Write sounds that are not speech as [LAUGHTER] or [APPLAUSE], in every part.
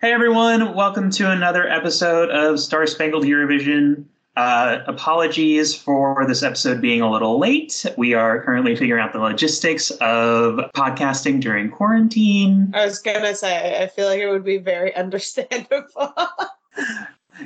Hey everyone, welcome to another episode of Star Spangled Eurovision. Uh, apologies for this episode being a little late. We are currently figuring out the logistics of podcasting during quarantine. I was gonna say, I feel like it would be very [LAUGHS] understandable.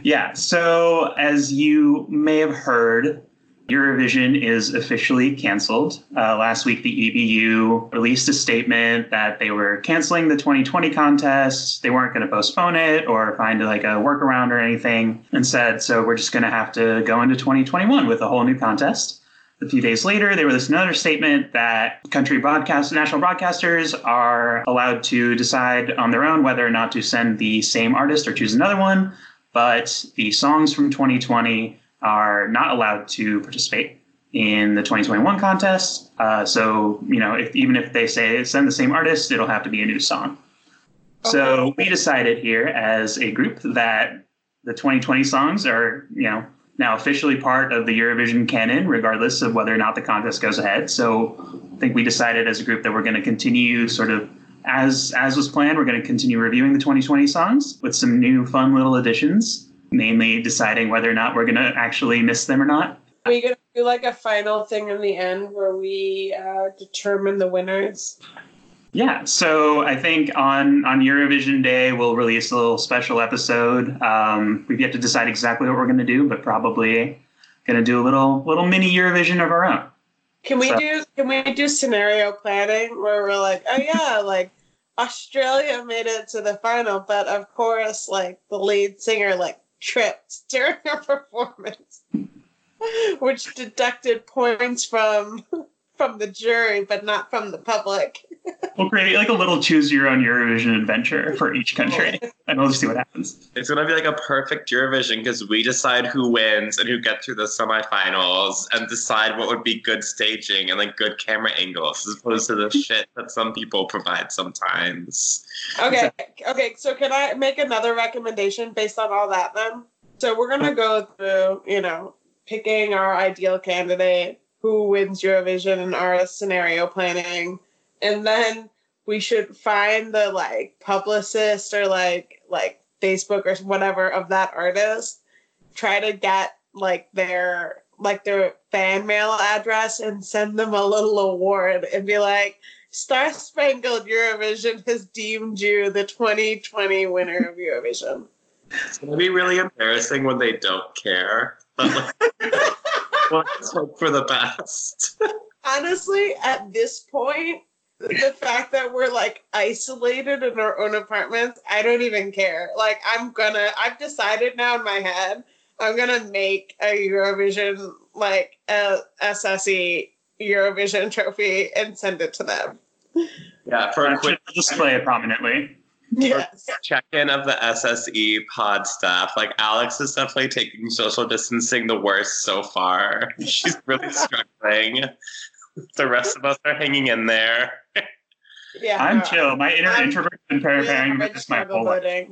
yeah, so as you may have heard, Eurovision is officially canceled. Uh, last week, the EBU released a statement that they were canceling the 2020 contest. They weren't going to postpone it or find like a workaround or anything, and said, so we're just going to have to go into 2021 with a whole new contest. A few days later, there was another statement that country broadcast, national broadcasters are allowed to decide on their own whether or not to send the same artist or choose another one. But the songs from 2020 are not allowed to participate in the 2021 contest. Uh, so, you know, if, even if they say send the same artist, it'll have to be a new song. Okay. So we decided here as a group that the 2020 songs are, you know, now officially part of the Eurovision canon, regardless of whether or not the contest goes ahead. So I think we decided as a group that we're going to continue sort of as as was planned. We're going to continue reviewing the 2020 songs with some new fun little additions mainly deciding whether or not we're going to actually miss them or not. Are we going to do like a final thing in the end where we uh, determine the winners? Yeah, so I think on on Eurovision Day we'll release a little special episode. Um, we've yet to decide exactly what we're going to do, but probably going to do a little little mini Eurovision of our own. Can we so. do Can we do scenario planning where we're like, oh yeah, [LAUGHS] like Australia made it to the final, but of course, like the lead singer like tripped during her performance, which deducted points from from the jury, but not from the public. [LAUGHS] we'll create like a little choose your own Eurovision adventure for each country, [LAUGHS] [LAUGHS] and we'll just see what happens. It's gonna be like a perfect Eurovision because we decide who wins and who gets through the semifinals, and decide what would be good staging and like good camera angles, as opposed to the shit that some people provide sometimes. Okay, okay. So can I make another recommendation based on all that then? So we're gonna go through, you know, picking our ideal candidate who wins Eurovision and our scenario planning. And then we should find the like publicist or like like Facebook or whatever of that artist, try to get like their like their fan mail address and send them a little award and be like, Star Spangled Eurovision has deemed you the 2020 winner of Eurovision. It's gonna be really embarrassing when they don't care. But like, [LAUGHS] let's hope for the best. Honestly, at this point, the fact that we're like isolated in our own apartments, I don't even care. Like, I'm gonna, I've decided now in my head, I'm gonna make a Eurovision, like a SSE Eurovision trophy and send it to them. Yeah, for a quick display it prominently. Yes. Check in of the SSE pod staff. Like Alex is definitely taking social distancing the worst so far. [LAUGHS] She's really [LAUGHS] struggling. The rest of us are hanging in there. Yeah, I'm chill. My inner I'm, introvert been preparing yeah, this my whole life.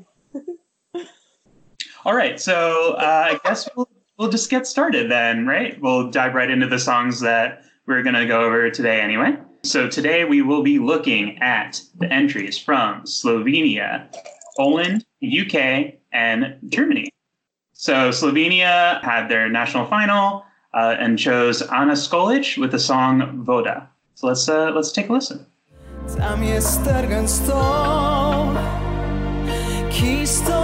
All right, so uh, I guess we'll we'll just get started then, right? We'll dive right into the songs that we're gonna go over today, anyway. So today we will be looking at the entries from Slovenia, Poland, UK, and Germany. So Slovenia had their national final uh, and chose Ana Soklič with the song Voda. So let's uh, let's take a listen. Tam stoi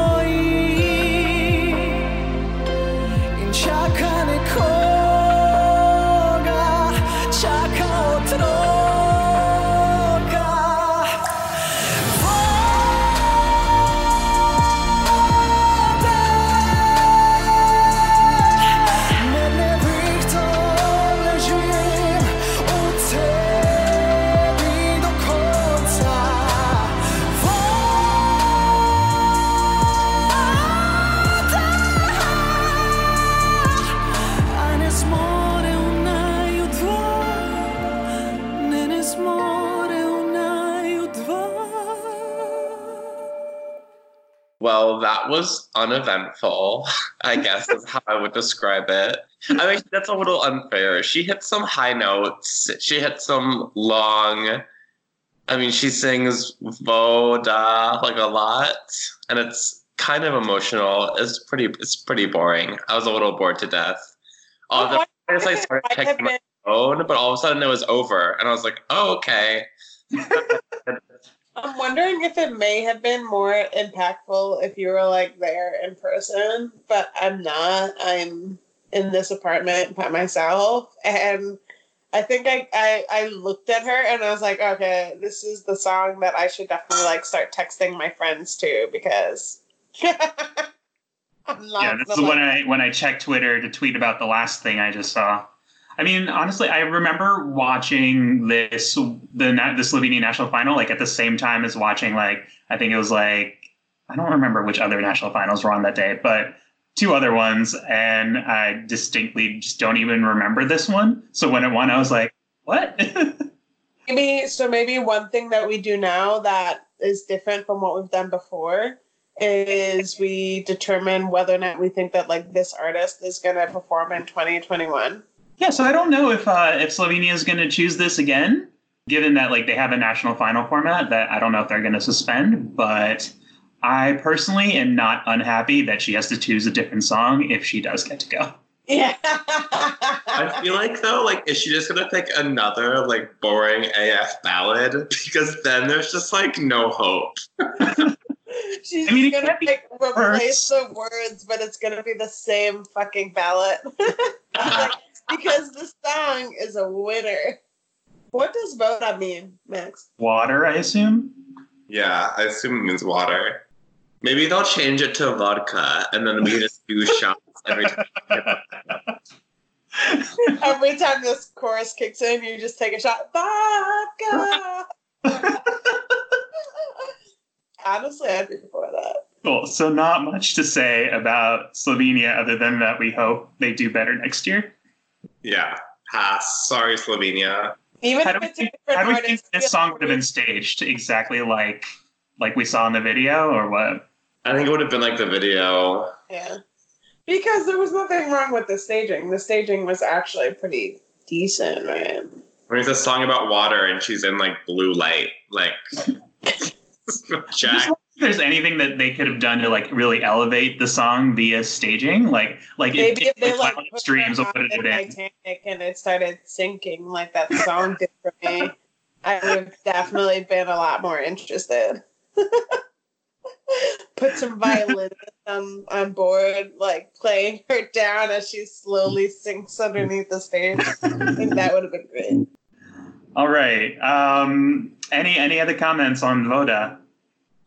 Well, that was uneventful, I guess is how I would describe it. I mean, that's a little unfair. She hit some high notes, she hit some long I mean, she sings Voda like a lot, and it's kind of emotional. It's pretty. It's pretty boring. I was a little bored to death. Although I guess I started have my phone, but all of a sudden it was over, and I was like, "Oh, okay." [LAUGHS] I'm wondering if it may have been more impactful if you were like there in person, but I'm not. I'm in this apartment by myself, and I think I, I I looked at her and I was like, okay, this is the song that I should definitely like start texting my friends to because [LAUGHS] I'm not. yeah, this is when I when I checked Twitter to tweet about the last thing I just saw. I mean, honestly, I remember watching this the the Slovenian national final like at the same time as watching like I think it was like I don't remember which other national finals were on that day, but two other ones, and I distinctly just don't even remember this one. So when it won, I was like, "What?" [LAUGHS] Maybe so. Maybe one thing that we do now that is different from what we've done before is we determine whether or not we think that like this artist is going to perform in 2021. Yeah, so I don't know if uh, if Slovenia is going to choose this again, given that like they have a national final format that I don't know if they're going to suspend. But I personally am not unhappy that she has to choose a different song if she does get to go. Yeah. I feel like though, like, is she just gonna pick another like boring AF ballad? [LAUGHS] Because then there's just like no hope. [LAUGHS] She's I mean, it gonna can't like, replace worse. the words, but it's gonna be the same fucking ballot. [LAUGHS] Like, because the song is a winner. What does Voda mean, Max? Water, I assume. Yeah, I assume it means water. Maybe they'll change it to vodka, and then we just do shots every time. Every time this chorus kicks in, you just take a shot. Vodka. [LAUGHS] Honestly, I'd be for that. Cool. So not much to say about Slovenia other than that we hope they do better next year. Yeah, pass. Sorry, Slovenia. Even How do we think, how do we think this song would have been staged exactly like like we saw in the video, or what? I think it would have been like the video. Yeah. Because there was nothing wrong with the staging. The staging was actually pretty decent, right? I mean, it's a song about water, and she's in like blue light. Like, [LAUGHS] Jack. There's anything that they could have done to like really elevate the song via staging, like like Maybe if they like, like put streams, would it have been? Titanic and it started sinking like that song did for me, I would have definitely been a lot more interested. [LAUGHS] Put some violin on, on board, like playing her down as she slowly sinks underneath the stage. I think that would have been great. All right. Um, any any other comments on Voda?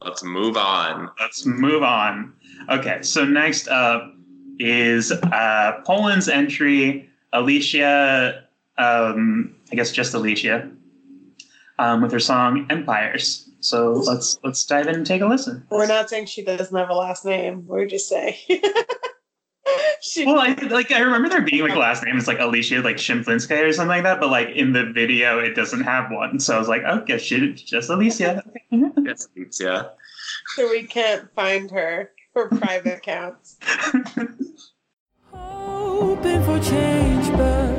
Let's move on. Let's move on. Okay, so next up is uh, Poland's entry. Alicia, um, I guess just Alicia, um, with her song "Empires." So let's let's dive in and take a listen. We're not saying she doesn't have a last name. We're just saying [LAUGHS] she. Well, I like I remember there being like a last name. It's like Alicia, like Shimflinskaya or something like that. But like in the video, it doesn't have one. So I was like, okay, she just Alicia. [LAUGHS] Yes, yeah. so we can't find her for private [LAUGHS] accounts. Hoping for change, but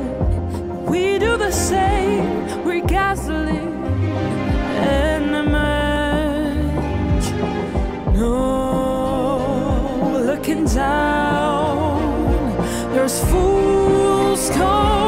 we do the same. We're gasoline and a match. No looking down. There's fools caught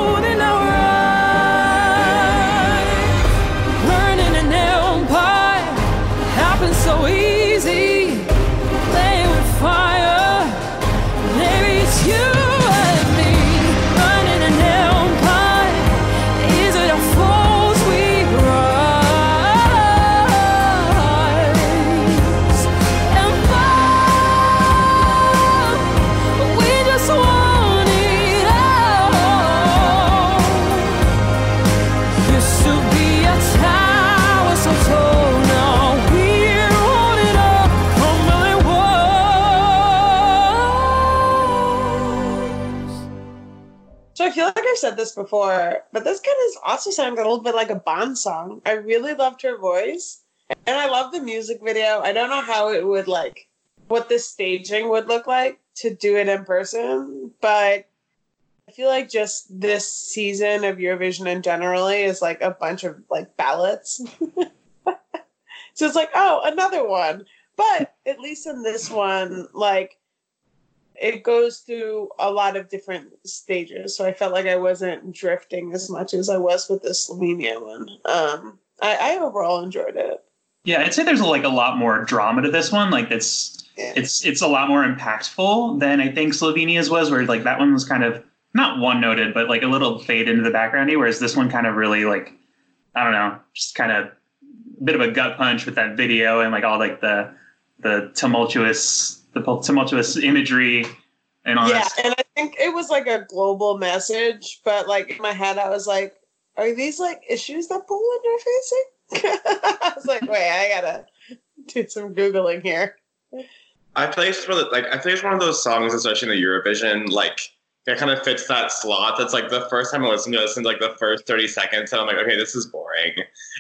said this before, but this kind of also sounds a little bit like a Bond song. I really loved her voice, and I love the music video. I don't know how it would like, what the staging would look like to do it in person, but I feel like just this season of Eurovision in generally is like a bunch of like ballads. [LAUGHS] So it's like, oh, another one. But at least in this one, like it goes through a lot of different stages. So I felt like I wasn't drifting as much as I was with the Slovenia one. Um, I, I overall enjoyed it. Yeah, I'd say there's like a lot more drama to this one. Like it's Yeah. it's it's a lot more impactful than I think Slovenia's was, where like that one was kind of not one noted, but like a little fade into the backgroundy, whereas this one kind of really like I don't know, just kind of a bit of a gut punch with that video and like all like the the tumultuous the tumultuous imagery and all yeah, that. and I think it was like a global message, but like in my head, I was like, are these like issues that Poland are facing? [LAUGHS] I was like, wait, I gotta do some googling here. I feel like one of the, like I think it's one of those songs, especially in the Eurovision, like that kind of fits that slot. That's like the first time I listen to this, I listen to like the first thirty seconds, and I'm like, okay, this is boring,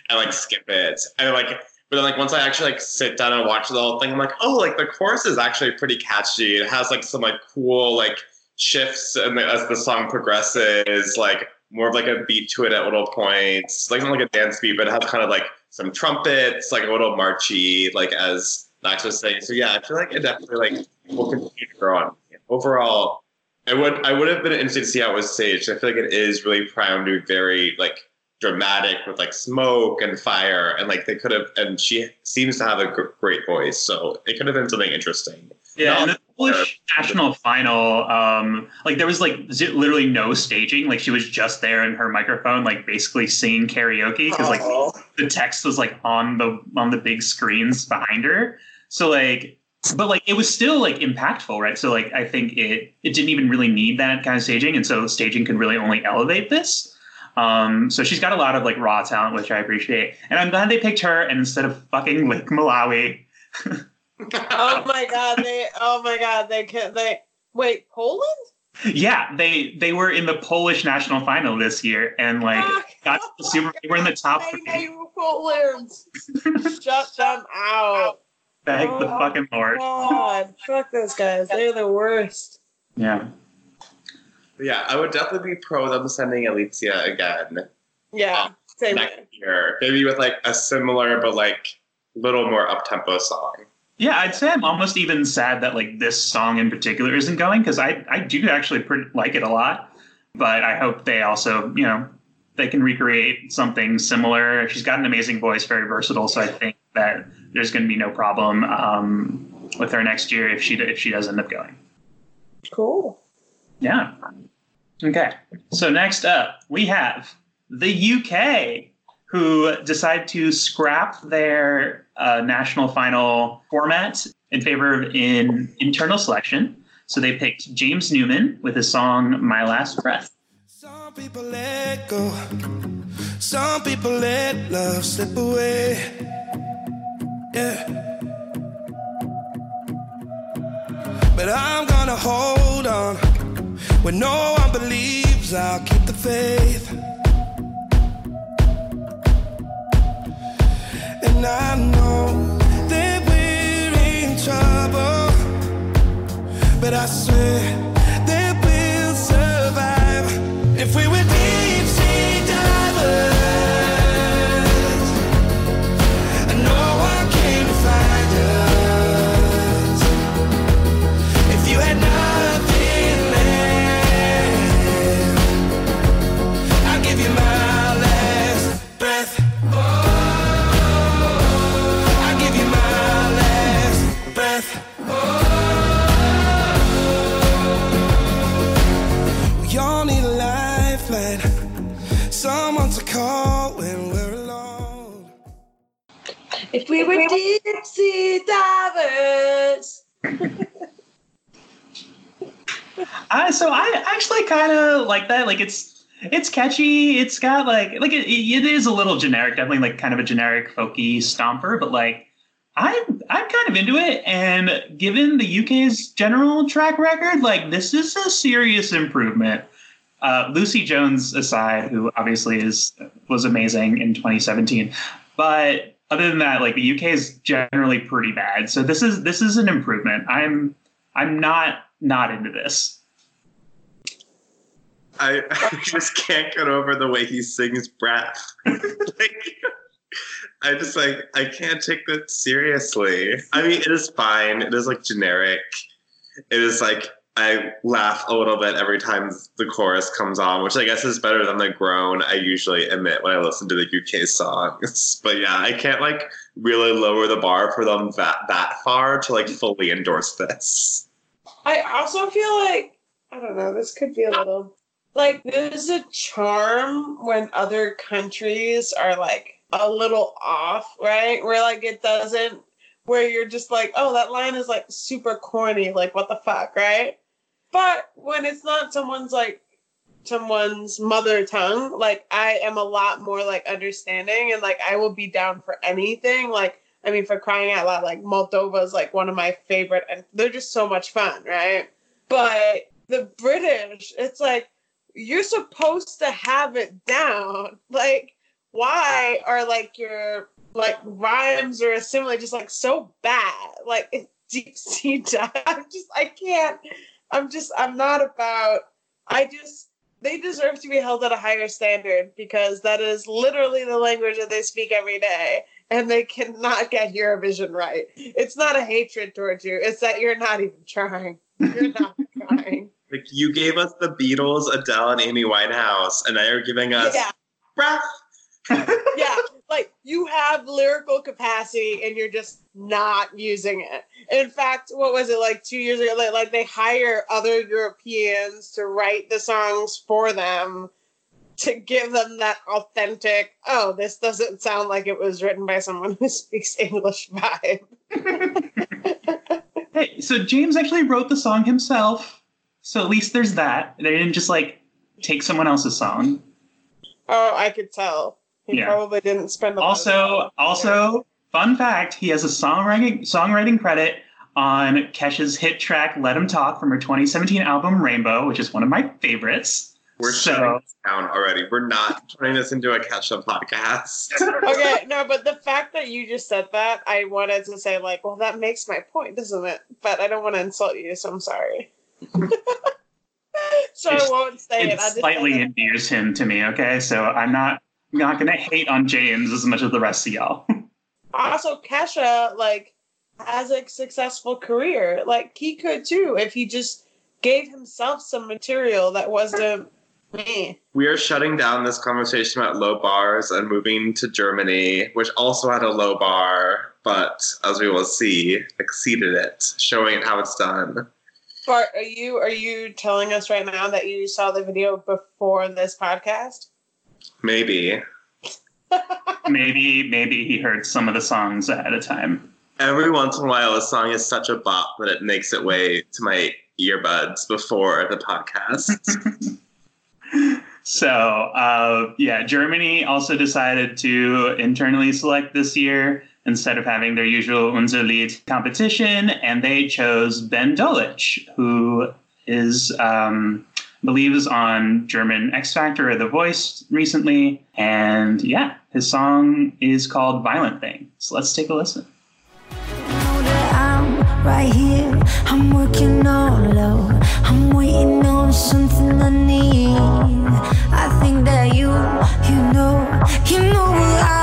and like skip it, and like. But then, like once I actually like sit down and watch the whole thing, I'm like, oh, like the chorus is actually pretty catchy. It has like some like cool like shifts, and as the song progresses, like more of like a beat to it at little points, like not like a dance beat, but it has kind of like some trumpets, like a little marchy, like as Max was saying. So yeah, I feel like it definitely like will continue to grow on. Overall, I would I would have been interested to see how it was staged. I feel like it is really primed to be very like dramatic with like smoke and fire, and like they could have. And she seems to have a great voice, so it could have been something interesting. Yeah, and the Polish national final, um, like there was like z- literally no staging. Like she was just there in her microphone, like basically singing karaoke because like the text was like on the on the big screens behind her. So like, but like it was still like impactful, right? So like I think it it didn't even really need that kind of staging, and so staging could really only elevate this. Um, so she's got a lot of like raw talent, which I appreciate, and I'm glad they picked her. And instead of fucking Lake Malawi, [LAUGHS] oh my god, they oh my god, they can they wait, Poland? Yeah, they they were in the Polish national final this year, and like Fuck. got to the super. They were in the top They three. Poland. Shut them out. Thank the Oh, fucking lord. God, fuck those guys. They're the worst. Yeah, yeah, I would definitely be pro them sending Alicia again Yeah, same next way. year, maybe with like a similar but like little more up tempo song. yeah. I'd say I'm almost even sad that like this song in particular isn't going because I I do actually pretty, like it a lot, but I hope they also you know they can recreate something similar. She's got an amazing voice, very versatile, so I think that there's going to be no problem um, with her next year if she if she does end up going. Cool. Yeah. Okay. So next up, we have the UK, who decide to scrap their uh, national final format in favor of in internal selection. So they picked James Newman with his song "My Last Breath." Some people let go, some people let love slip away. Yeah. But I'm gonna hold on when no one believes I'll keep the faith. And I know that we're in trouble, but I swear Uh, so I actually kind of like that. Like it's it's catchy. It's got like like it, it is a little generic, definitely like kind of a generic folky stomper, but like I'm I'm kind of into it. And given the UK's general track record, like this is a serious improvement. Uh, Lucie Jones aside, who obviously is was amazing in 2017, but other than that, like the UK is generally pretty bad. So this is this is an improvement. I'm I'm not not into this. I, [LAUGHS] I just can't get over the way he sings breath. [LAUGHS] like, I just like I can't take that seriously. I mean, it is fine. It is like generic. It is like I laugh a little bit every time the chorus comes on, which I guess is better than the groan I usually emit when I listen to the UK songs. [LAUGHS] But yeah, I can't like really lower the bar for them that that far to like fully endorse this. I also feel like I don't know. This could be a little like there's a charm when other countries are like a little off, right? Where like it doesn't, where you're just like, oh, that line is like super corny. Like what the fuck, right? But when it's not someone's like someone's mother tongue, like I am a lot more like understanding and like I will be down for anything. Like I mean, for crying out loud, like Moldova is like one of my favorite, and they're just so much fun, right? But the British, it's like you're supposed to have it down. [LAUGHS] Like, why are like your like rhymes or assembly just like so bad? Like deep sea dive. I'm just I can't. I'm just I'm not about. I just they deserve to be held at a higher standard because that is literally the language that they speak every day and they cannot get Eurovision right. It's not a hatred towards you. It's that you're not even trying. You're not [LAUGHS] trying. Like you gave us the Beatles, Adele, and Amy Winehouse, and now you're giving us Yeah. breath. [LAUGHS] yeah, like you have lyrical capacity and you're just not using it. In fact, what was it like two years ago? Like, like they hire other Europeans to write the songs for them to give them that authentic, oh, this doesn't sound like it was written by someone who [LAUGHS] speaks English vibe. Hey, so James actually wrote the song himself. So at least there's that. They didn't just like take someone else's song. Oh, I could tell. He Yeah. probably didn't spend a lot Also, also, fun fact: he has a songwriting songwriting credit on Kesha's hit track Let 'Em Talk" from her 2017 album "Rainbow," which is one of my favorites. We're So- shutting this down already. We're not turning this into a catch-up podcast. [LAUGHS] okay, no, but the fact that you just said that, I wanted to say like, well, that makes my point, doesn't it? But I don't want to insult you, so I'm sorry. [LAUGHS] so I won't say it. It slightly say endears him to me. Okay, so I'm not I'm not gonna hate on James as much as the rest of y'all. [LAUGHS] Also, Kesha like has a successful career. Like he could too if he just gave himself some material that wasn't me. we are shutting down this conversation about low bars and moving to Germany, which also had a low bar, but as we will see, exceeded it, showing it how it's done. Bart, are you are you telling us right now that you saw the video before this podcast? Maybe. [LAUGHS] maybe maybe he heard some of the songs ahead of time. Every once in a while, a song is such a bop that it makes its way to my earbuds before the podcast. [LAUGHS] So, uh, yeah, Germany also decided to internally select this year instead of having their usual Unser Lied competition, and they chose Ben Dolic, who is, um, I believe, is on German X Factor or The Voice recently. And yeah, his song is called Violent Thing. So let's take a listen. right here. I'm working all low. I'm waiting on something I need. I think that you, you know, you know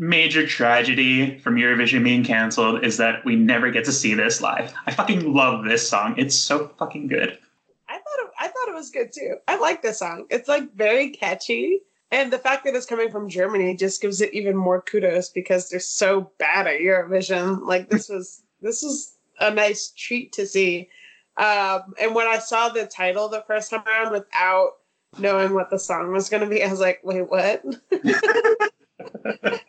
major tragedy from Eurovision being canceled is that we never get to see this live. I fucking love this song. It's so fucking good. I thought it, I thought it was good too. I like this song. It's like very catchy, and the fact that it's coming from Germany just gives it even more kudos because they're so bad at Eurovision. Like this was this was a nice treat to see. Um, and when I saw the title the first time around without knowing what the song was going to be, I was like, wait, what? [LAUGHS] [LAUGHS]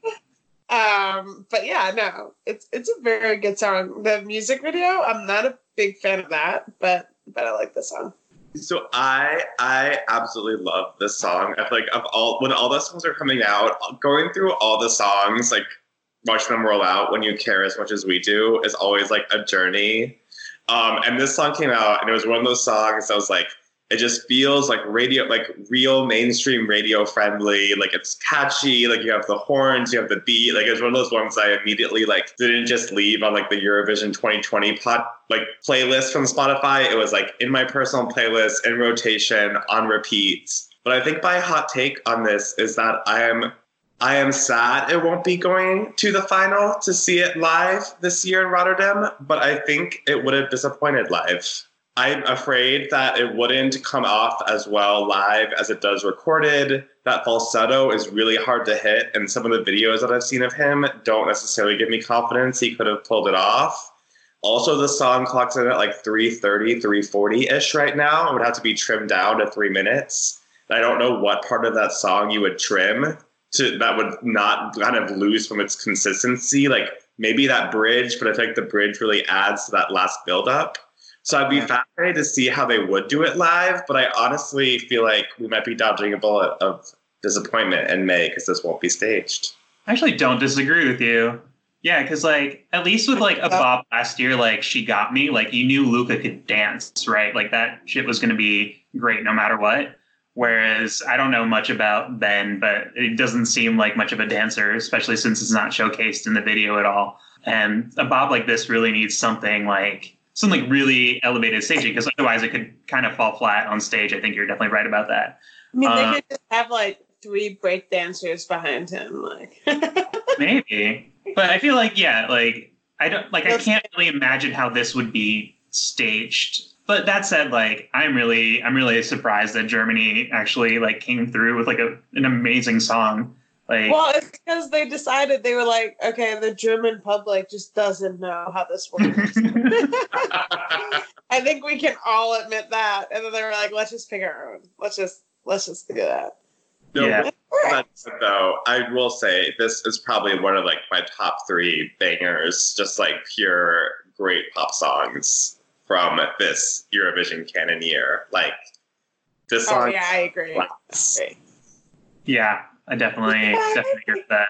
Um, but yeah, no, it's it's a very good song. The music video, I'm not a big fan of that, but but I like the song. So I I absolutely love this song. I feel like of all when all the songs are coming out, going through all the songs, like watching them roll out when you care as much as we do is always like a journey. Um, and this song came out and it was one of those songs that was like it just feels like radio like real mainstream radio friendly like it's catchy like you have the horns you have the beat like it's one of those ones i immediately like didn't just leave on like the eurovision 2020 pot like playlist from spotify it was like in my personal playlist in rotation on repeat but i think my hot take on this is that i am I am sad it won't be going to the final to see it live this year in Rotterdam, but I think it would have disappointed live. I'm afraid that it wouldn't come off as well live as it does recorded. That falsetto is really hard to hit, and some of the videos that I've seen of him don't necessarily give me confidence he could have pulled it off. Also, the song clocks in at like 330, 340 ish right now. It would have to be trimmed down to three minutes. I don't know what part of that song you would trim to that would not kind of lose from its consistency. Like maybe that bridge, but I think the bridge really adds to that last buildup. So I'd be fascinated to see how they would do it live, but I honestly feel like we might be dodging a bullet of disappointment in May because this won't be staged. I actually don't disagree with you. Yeah, because like at least with like a Bob last year, like she got me. Like you knew Luca could dance, right? Like that shit was going to be great no matter what. Whereas I don't know much about Ben, but it doesn't seem like much of a dancer, especially since it's not showcased in the video at all. And a Bob like this really needs something like something like really elevated staging because otherwise it could kind of fall flat on stage. I think you're definitely right about that. I mean, they Uh, could just have like three break dancers behind him, like. [LAUGHS] Maybe, but I feel like yeah, like I don't like I can't really imagine how this would be staged. But that said, like I'm really I'm really surprised that Germany actually like came through with like a, an amazing song. Like Well, it's because they decided they were like, okay, the German public just doesn't know how this works. [LAUGHS] I think we can all admit that. And then they were like, let's just pick our own. Let's just let's just do that. No, Yeah. that though, I will say this is probably one of like my top three bangers, just like pure great pop songs from this Eurovision canon year. Like this Oh song yeah, I agree. slaps. Yeah, I definitely definitely hear that.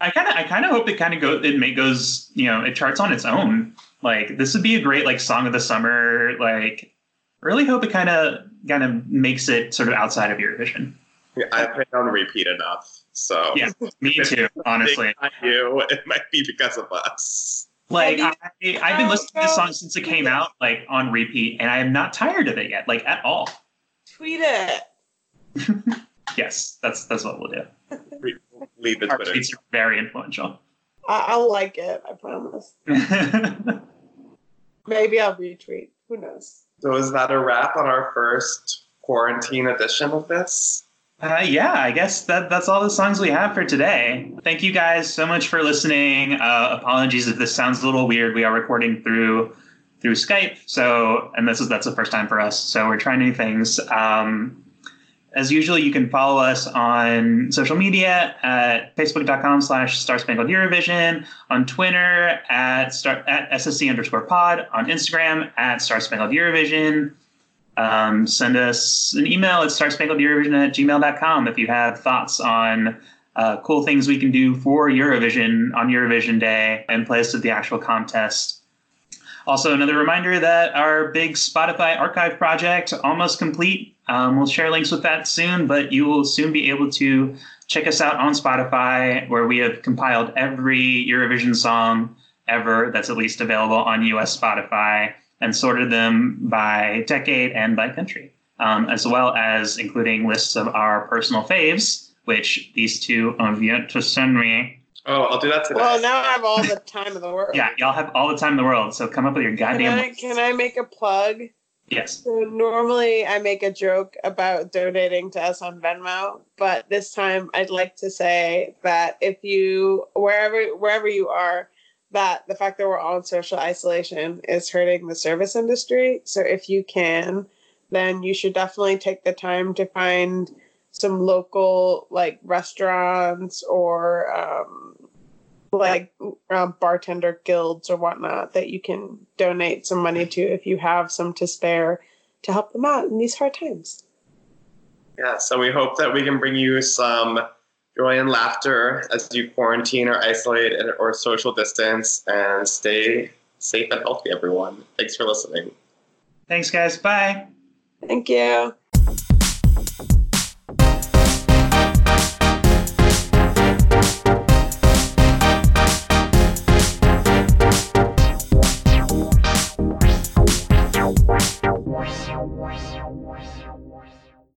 I kind of I kind of hope it kind of go it may goes you know it charts on its own. Like this would be a great like song of the summer. Like really hope it kind of kind of makes it sort of outside of Eurovision. Yeah, I put it on repeat enough. So Yeah, me too. Honestly, you, it might be because of us. like I, Maybe- I've been listening to this song since it came out, like on repeat, and I am not tired of it yet, like at all. Tweet it. [LAUGHS] Yes, that's that's what we'll do. Re- [LAUGHS] Leave the Our Twitter. tweets are very influential. I- I'll like it. I promise. [LAUGHS] Maybe I'll retweet. Who knows? So is that a wrap on our first quarantine edition of this? Uh, yeah, I guess that that's all the songs we have for today. Thank you guys so much for listening. Uh, apologies if this sounds a little weird. We are recording through through Skype, so and this is that's the first time for us. So we're trying new things. Um, as usual, you can follow us on social media at facebook.com slash Star Spangled Eurovision, on Twitter at star at SSE underscore pod, on Instagram at Star Spangled Eurovision um, send us an email at starspangledeurovision at gmail.com if you have thoughts on uh, cool things we can do for Eurovision on Eurovision Day and us at the actual contest. Also, another reminder that our big Spotify archive project almost complete. Um, we'll share links with that soon, but you will soon be able to check us out on Spotify, where we have compiled every Eurovision song ever that's at least available on US Spotify and sorted them by decade and by country, um, as well as including lists of our personal faves, which these two have yet to me. Oh, I'll do that today. Well, now I have all the time in the world. Yeah, y'all have all the time in the world, so come up with your Can goddamn I, can I make a plug? Yes. So normally I make a joke about donating to us on Venmo, but this time I'd like to say that if you wherever wherever you are, that the fact that we're all in social isolation is hurting the service industry. So if you can, then you should definitely take the time to find some local like restaurants or um, like uh, bartender guilds or whatnot that you can donate some money to if you have some to spare to help them out in these hard times. Yeah, so we hope that we can bring you some joy and laughter as you quarantine or isolate or social distance and stay safe and healthy, everyone. Thanks for listening. Thanks, guys. Bye. Thank you.